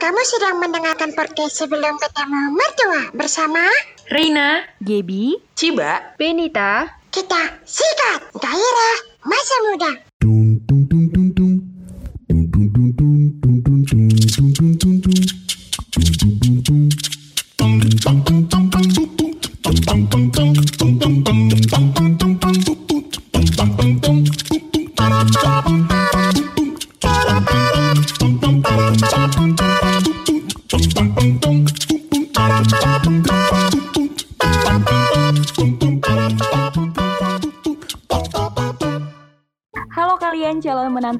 kamu sedang mendengarkan podcast sebelum ketemu mertua bersama Rina, Gaby, Ciba, Benita, kita sikat gairah masa muda.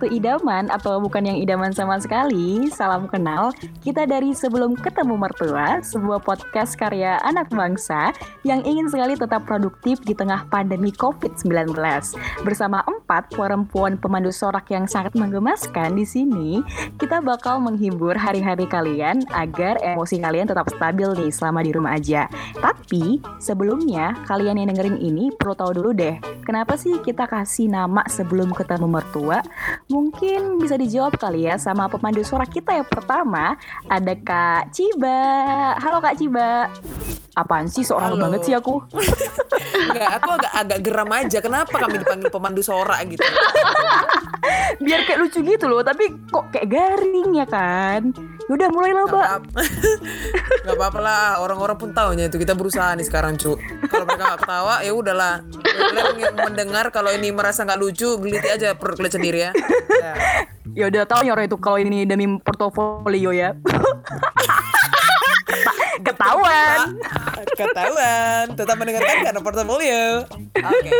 Idaman atau bukan yang idaman sama sekali Salam kenal, kita dari Sebelum Ketemu Mertua Sebuah podcast karya anak bangsa Yang ingin sekali tetap produktif di tengah pandemi COVID-19 Bersama empat perempuan pemandu sorak yang sangat menggemaskan di sini Kita bakal menghibur hari-hari kalian Agar emosi kalian tetap stabil nih selama di rumah aja. Tapi sebelumnya kalian yang dengerin ini perlu tahu dulu deh Kenapa sih kita kasih nama sebelum ketemu mertua? Mungkin bisa dijawab kali ya sama pemandu suara kita yang pertama Ada Kak Ciba Halo Kak Ciba Apaan sih seorang Halo. banget sih aku? Enggak, aku agak agak geram aja. Kenapa kami dipanggil pemandu sorak gitu? Biar kayak lucu gitu loh Tapi kok kayak garing ya kan? Yaudah mulai lah Gak mbak apa- Gak apa-apa lah, orang-orang pun taunya itu kita berusaha nih sekarang cu. Kalau mereka gak ketawa, ya udahlah. Kalian mendengar kalau ini merasa nggak lucu, geliti aja perut kalian sendiri ya. Ya. Ya udah tahu ya orang itu kalau ini demi portofolio ya Ketahuan Ketahuan, tetap mendengarkan karena portfolio. Oke.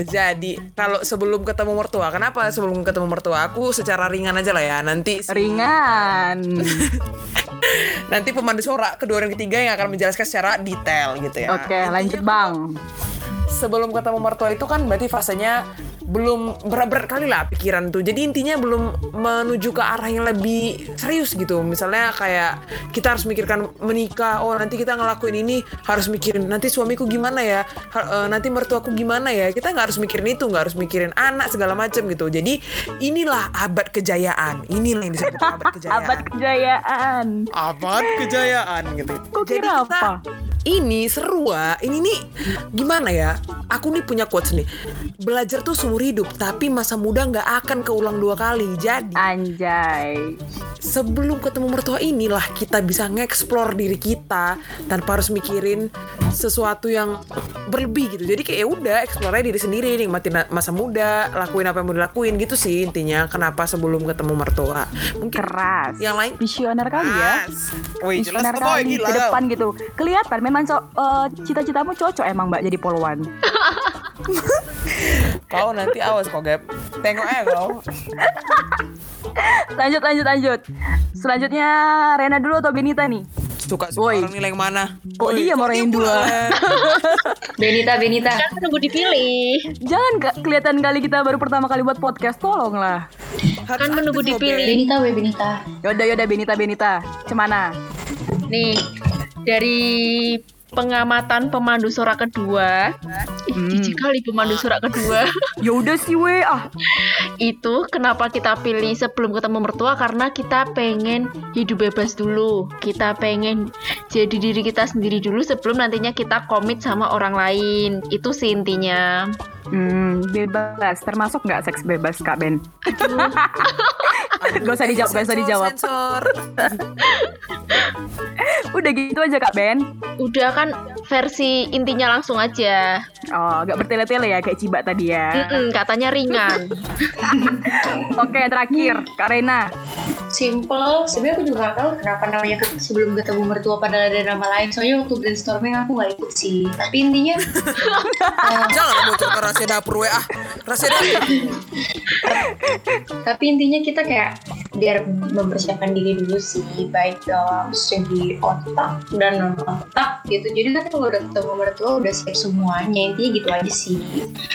Jadi kalau sebelum ketemu mertua, kenapa sebelum ketemu mertua aku secara ringan aja lah ya. Nanti Ringan nanti pemandu sorak kedua dan ketiga yang akan menjelaskan secara detail gitu ya. Oke lanjut bang Sebelum ketemu mertua itu kan berarti fasenya belum berat-berat kali lah pikiran tuh. Jadi intinya belum menuju ke arah yang lebih serius gitu. Misalnya kayak kita harus mikirkan menikah. Oh nanti kita ngelakuin ini harus mikirin nanti suamiku gimana ya. Ha- eh, nanti mertuaku gimana ya. Kita nggak harus mikirin itu, nggak harus mikirin anak segala macam gitu. Jadi inilah abad kejayaan. Inilah yang disebut abad kejayaan. Abad kejayaan abad kejayaan gitu. Kok Jadi kira kita- apa? Ini seru ah. Ini nih gimana ya? Aku nih punya quotes nih. Belajar tuh seumur hidup, tapi masa muda nggak akan keulang dua kali. Jadi Anjay sebelum ketemu mertua inilah kita bisa ngeksplor diri kita tanpa harus mikirin sesuatu yang berlebih gitu. Jadi kayak ya udah eksplor aja diri sendiri, nikmatin masa muda, lakuin apa yang mau dilakuin gitu sih intinya. Kenapa sebelum ketemu mertua? Mungkin Keras yang lain Visioner kali ya Visioner kali ke depan gitu Kelihatan memang so, eh, cita-citamu cocok emang mbak jadi poluan Kau nanti awas kok, Gap. Tengok aja kau. Lanjut lanjut lanjut Selanjutnya Rena dulu atau Benita nih Suka suka Woi. orang nilai yang mana? Kok Woi, dia mau orang yang dua? Benita, Benita. kan menunggu dipilih Jangan ke- kelihatan kali kita baru pertama kali buat podcast Tolonglah kan menunggu dipilih Benita, we Benita. Yaudah yaudah Benita Benita Cemana? nih dari pengamatan pemandu suara kedua. Ih Hmm. jijik kali pemandu suara kedua. Yaudah sih we ah. Itu kenapa kita pilih sebelum ketemu mertua? Karena kita pengen hidup bebas dulu. Kita pengen jadi diri kita sendiri dulu sebelum nantinya kita komit sama orang lain. Itu sih intinya. Hmm, bebas. Termasuk nggak seks bebas Kak Ben? Aduh, Gak usah dijawab, gak usah dijawab. Sensor. Udah gitu aja Kak Ben udah kan versi intinya langsung aja Oh gak bertele-tele ya kayak Ciba tadi ya Mm-mm, katanya ringan Oke terakhir Kak Rena Simple. Sebenarnya aku juga gak tahu kenapa namanya sebelum ketemu mertua padahal ada nama lain. Soalnya waktu brainstorming aku gak ikut sih. Tapi intinya Jangan bocor ke rahasia dapur ah. Rahasia dapur. tapi intinya kita kayak biar mempersiapkan diri dulu sih baik dalam segi otak dan non otak gitu. Jadi nanti kalau udah ketemu mertua udah siap semuanya. Intinya gitu aja sih.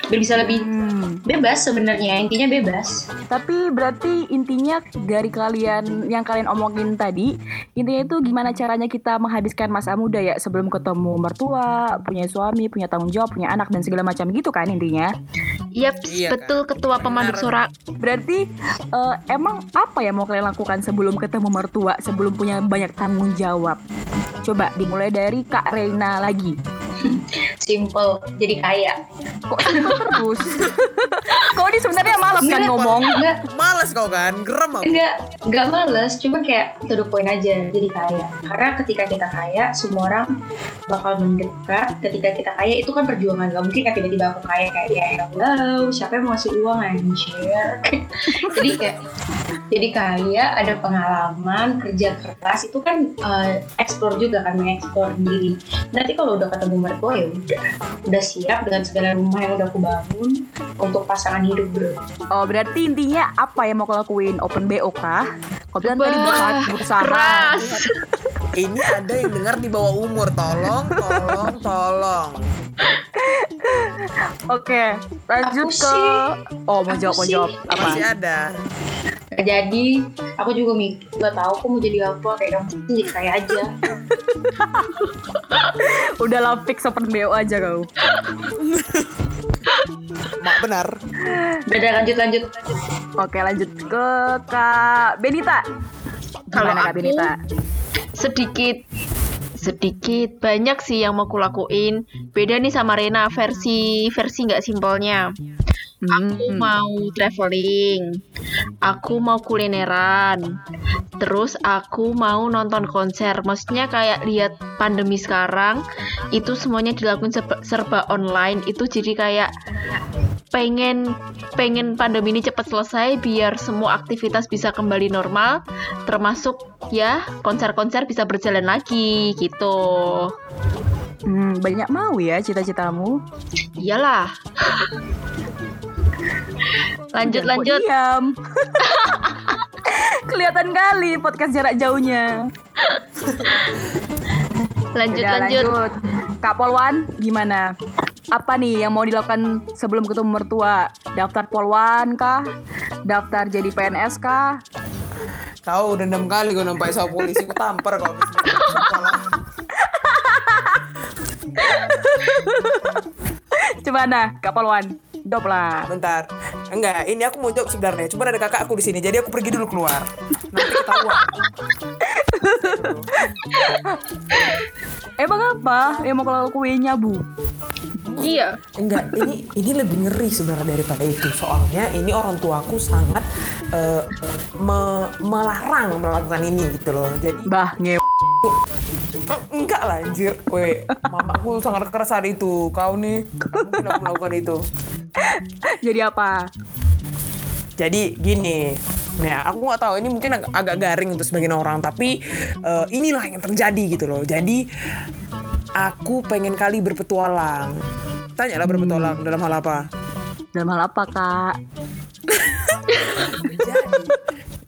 Biar bisa lebih hmm. bebas sebenarnya. Intinya bebas. Tapi berarti intinya dari kalian yang kalian omongin tadi, intinya itu gimana caranya kita menghabiskan masa muda ya? Sebelum ketemu mertua, punya suami, punya tanggung jawab, punya anak dan segala macam gitu kan intinya. Yap, Iya, betul ketua pemandu suara. Berarti eh, emang apa ya mau kalian lakukan sebelum ketemu mertua, sebelum punya banyak tanggung jawab? Coba dimulai dari Kak Reina lagi. Simple. Jadi kaya. Terus? Kok ini sebenarnya malas kan ngomong? enggak. Males kau kan, gerem aku. enggak enggak males. Cuma kayak to the point aja jadi kaya. Karena ketika kita kaya semua orang bakal mendekat. Ketika kita kaya itu kan perjuangan. Gak mungkin kan tiba-tiba aku kaya kayak ya hello siapa yang mau ngasih uang anjir? Jadi kayak jadi kaya ada pengalaman kerja keras. Itu kan eh, explore juga kan mengeksplor diri nanti kalau udah ketemu mertua ya udah udah siap dengan segala rumah yang udah aku bangun untuk pasangan hidup bro Oh berarti intinya apa yang mau kau lakuin? Open BO kah? Kau bilang tadi berusaha. Keras. Ini ada yang dengar di bawah umur, tolong, tolong, tolong. Oke, lanjut Aku ke sih- Oh, mau aku jawab, mau sih- jawab apa? Masih ada. Nggak jadi aku juga mikir nggak tahu aku mau jadi apa kayak kamu jadi kaya aja Udah lah fix open BO aja kau. Mak benar. udah lanjut lanjut Oke, lanjut ke Kak Benita. Kalau Kak aku- Benita? sedikit sedikit banyak sih yang mau kulakuin beda nih sama Rena versi versi nggak simpelnya aku Hmm. mau traveling. Aku mau kulineran. Terus aku mau nonton konser. Maksudnya kayak lihat pandemi sekarang itu semuanya dilakukan serba, serba online. Itu jadi kayak pengen pengen pandemi ini cepat selesai biar semua aktivitas bisa kembali normal. Termasuk ya konser-konser bisa berjalan lagi gitu. Hmm, banyak mau ya cita-citamu. iyalah lanjut Jangan kok lanjut diam. Kelihatan kali podcast jarak jauhnya. lanjut Udah, lanjut Kak Polwan, gimana? Apa nih yang mau dilakukan sebelum ketemu mertua? Daftar Polwan kah? Daftar jadi PNS kah? Kau udah enam kali kau nampak sama polisi, ku tampar lah. Coba nah, Kak Polwan. Jawab lah. Bentar. Enggak, ini aku mau jawab sebenarnya. Cuma ada kakak aku di sini, jadi aku pergi dulu keluar. Nanti ketahuan. Emang apa yang mau kau lakuin nyabu? iya Enggak, ini ini lebih ngeri sebenarnya daripada itu. Soalnya ini orang tuaku sangat eh, me- melarang melakukan ini gitu loh. Jadi Bah, nge enggak lah anjir. Weh, mamaku sangat keras hari itu. Kau nih, mungkin aku melakukan itu. jadi apa? Jadi gini, nah aku nggak tahu ini mungkin ag- agak garing untuk sebagian orang, tapi eh, inilah yang terjadi gitu loh. Jadi aku pengen kali berpetualang. Tanya lah berpetualang dalam hal apa? Dalam hal apa, Kak? Jadi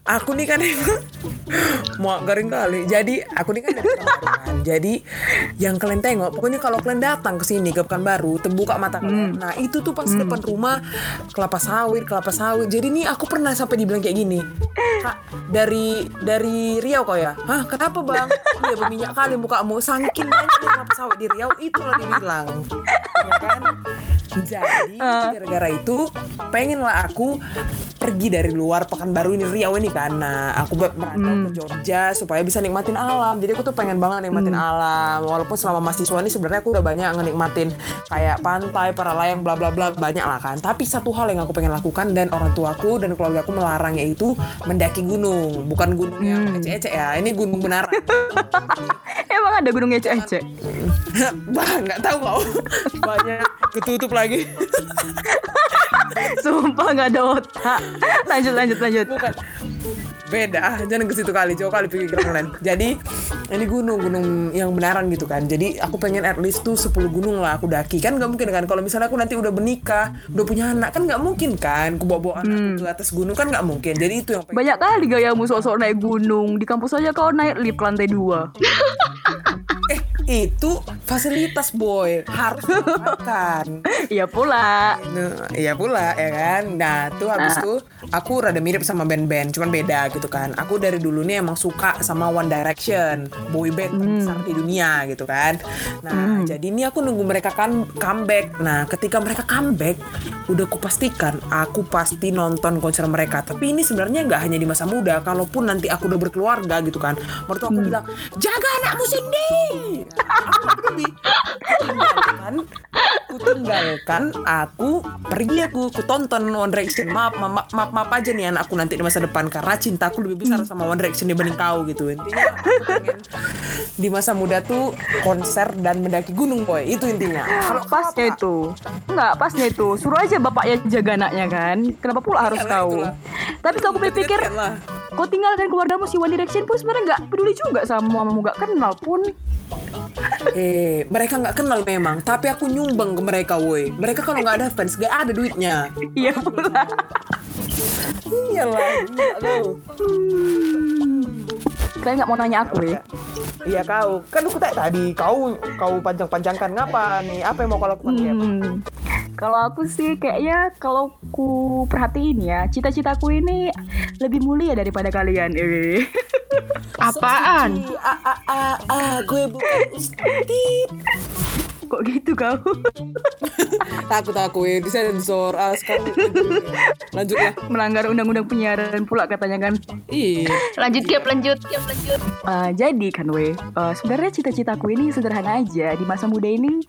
aku nih kan emang mau garing kali. Jadi aku nih kan dari Pekanbaru. Jadi yang kalian tengok, pokoknya kalau kalian datang ke sini ke Pekanbaru, terbuka mata kalian. Nah itu tuh pas depan rumah kelapa sawit, kelapa sawit. Jadi nih aku pernah sampai dibilang kayak gini. Kak, dari dari Riau kau ya? Hah, kenapa bang? Iya berminyak kali mukamu. Saking banyaknya kelapa sawit di Riau, itu lah dibilang. Ya kan? Jadi gara-gara itu pengen lah aku pergi dari luar Pekanbaru ini Riau ini karena aku merantau ke Jogja supaya bisa nikmatin alam. Jadi aku tuh pengen banget nikmatin alam. Walaupun selama mahasiswa ini sebenarnya aku udah banyak ngenikmatin kayak pantai, para layang, bla bla bla banyak lah kan. Tapi satu hal yang aku pengen lakukan dan orang tuaku dan keluarga aku melarang yaitu mendaki gunung. Bukan gunung yang ecek-ecek ya. Ini gunung beneran. Emang ada gunung ecek-ecek? bah, nggak tahu kau. Banyak ketutup lagi. Sumpah nggak ada otak. Lanjut, lanjut, lanjut. bukan. Beda. Ah, jangan ke situ kali. Jauh kali pikiran kalian jadi ini gunung gunung yang benaran gitu kan. Jadi aku pengen at least tuh 10 gunung lah aku daki. Kan nggak mungkin kan. Kalau misalnya aku nanti udah menikah udah punya anak kan nggak mungkin kan. Aku bawa bawa anak ke atas gunung kan nggak mungkin. Jadi itu yang pengen. Banyak kali gayamu sok-sok naik gunung. Di kampus aja kau naik lift ke lantai dua. itu fasilitas boy harus makan. Iya pula. Nah, iya pula ya kan. Nah, tuh habis Nah. tuh aku rada mirip sama band-band, cuman beda gitu kan. Aku dari dulu nih emang suka sama One Direction, boy band terbesar di dunia gitu kan. Nah, jadi ini aku nunggu mereka kan comeback. Nah, ketika mereka comeback, udah aku pastikan aku pasti nonton konser mereka. Tapi ini sebenarnya nggak hanya di masa muda, kalaupun nanti aku udah berkeluarga gitu kan. Mertua aku bilang, "Jaga anakmu sendiri." Aku nggak peduli. Aku tinggalkan aku pergi aku aku tonton One Direction maaf maaf maaf, maaf aja nih anak aku nanti di masa depan karena cintaku lebih besar sama One Direction dibanding kau gitu intinya di masa muda tuh konser dan mendaki gunung boy itu intinya kalau Pasnya itu. Enggak, pasnya itu. Suruh aja bapaknya jaga anaknya kan. Kenapa pula harus Iyalah, tahu? itulah. Tapi kalau aku pikir kau tinggalkan keluargamu si One Direction pun sebenarnya nggak peduli juga sama mamamu nggak kenal pun. eh mereka nggak kenal memang tapi aku nyumbang ke mereka woi mereka kalau nggak ada fans nggak ada duitnya Iya pula. iyalah gila kau. Kalian nggak mau nanya aku ya? Iya kau, kan aku tak tadi kau kau panjang-panjangkan ngapa nih? Apa yang mau kau lakukan? Gap? Hmm. Kalau aku sih kayaknya kalau ku perhatiin ya, cita-citaku ini lebih mulia daripada kalian. Eh. Apaan? Ah ah ah ah, gue bukan. Kok gitu kau? Takut aku ya disensor. Ah sekarang lanjut ya. Melanggar undang-undang penyiaran pula katanya kan. Iya. Lanjut Gap, lanjut. Gap, lanjut. Eh, jadi kan we, eh, sebenarnya cita-citaku ini sederhana aja di masa muda ini.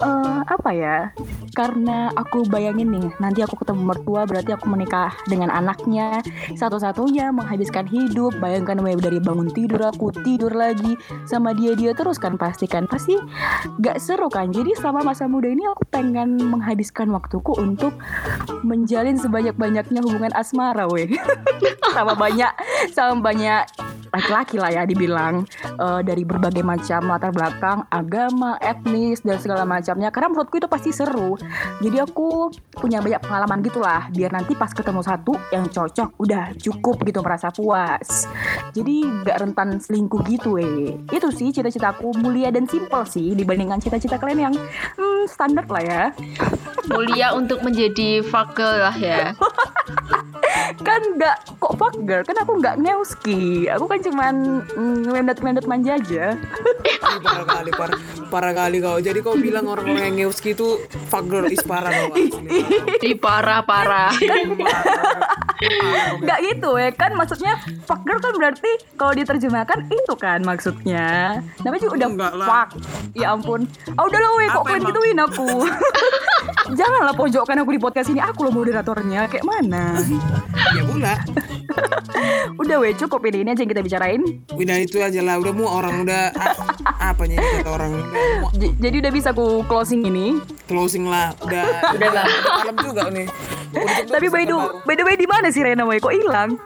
eh apa ya? Karena aku bayangin nih, nanti aku ketemu mertua berarti aku menikah dengan anaknya. Satu-satunya menghabiskan hidup. Bayangkan we dari bangun tidur aku tidur lagi sama dia dia terus kan pasti kan pasti gak seru kan. Jadi selama masa muda ini aku pengen menghabiskan waktuku untuk menjalin sebanyak-banyaknya hubungan asmara we. sama banyak sama banyak laki-laki lah ya dibilang eh, dari berbagai macam latar belakang, agama, etnis dan segala macamnya. Karena menurutku itu pasti seru. Jadi aku punya banyak pengalaman gitulah. Biar nanti pas ketemu satu yang cocok, udah cukup gitu merasa puas. Jadi gak rentan selingkuh gitu eh. Itu sih cita-citaku mulia dan simpel sih dibandingkan cita-cita kalian yang hmm, standar lah ya. Mulia untuk menjadi fagel lah ya. kan nggak kok fuck girl kan aku nggak ngeuski aku kan cuman mm, ngelendat-ngelendat manja aja. Parah kali, parah, parah kali kau. Jadi kau bilang orang-orang yang ngeuski itu fuck girl is parah kau. Di parah-parah. nggak. Gitu ya kan? Maksudnya fuck girl kan berarti kalau diterjemahkan itu kan maksudnya. Namanya juga udah fuck. Ya ampun. Ah udah lah weh kok emang? gituin aku janganlah pojokkan aku di podcast ini aku loh moderatornya kayak mana Ya pula. udah weh cukup ini ini aja yang kita bicarain Udah itu aja lah. Udah mau orang udah ah, apanya ini kata orang. Udah jadi udah bisa aku closing ini closing lah. Udah. Udah lah. Malam juga nih. Tapi 12 by the baru. by the way di mana sih Rena weh kok hilang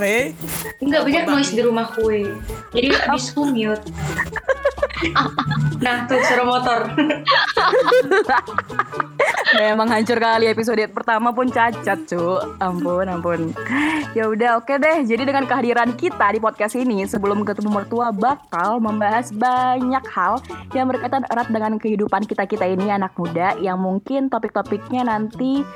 Re, Enggak banyak noise di rumah kue. Jadi habis mute. nah tuh suara motor. Memang hancur kali episode pertama pun cacat, cu. Ampun, ampun. Ya udah, oke deh. Jadi dengan kehadiran kita di podcast ini sebelum ketemu mertua bakal membahas banyak hal yang berkaitan erat dengan kehidupan kita-kita ini anak muda yang mungkin topik-topiknya nanti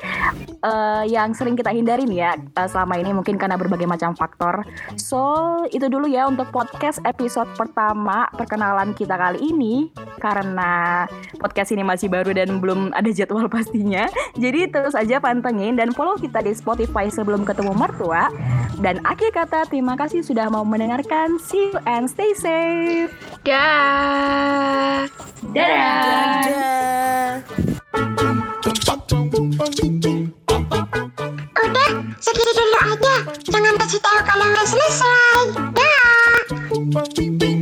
eh, yang sering kita hindarin ya eh, selama ini mungkin karena berbagai macam faktor. So, itu dulu ya untuk podcast episode pertama perkenalan kita kali ini karena podcast ini masih baru dan belum ada jadwal pastinya. Jadi terus aja pantengin dan follow kita di Spotify sebelum ketemu mertua. Dan akhir kata terima kasih sudah mau mendengarkan. See you and stay safe. Dah. Dadah. Dadah. Udah, segitu dulu aja. Jangan kasih tahu kalau udah selesai. Dah.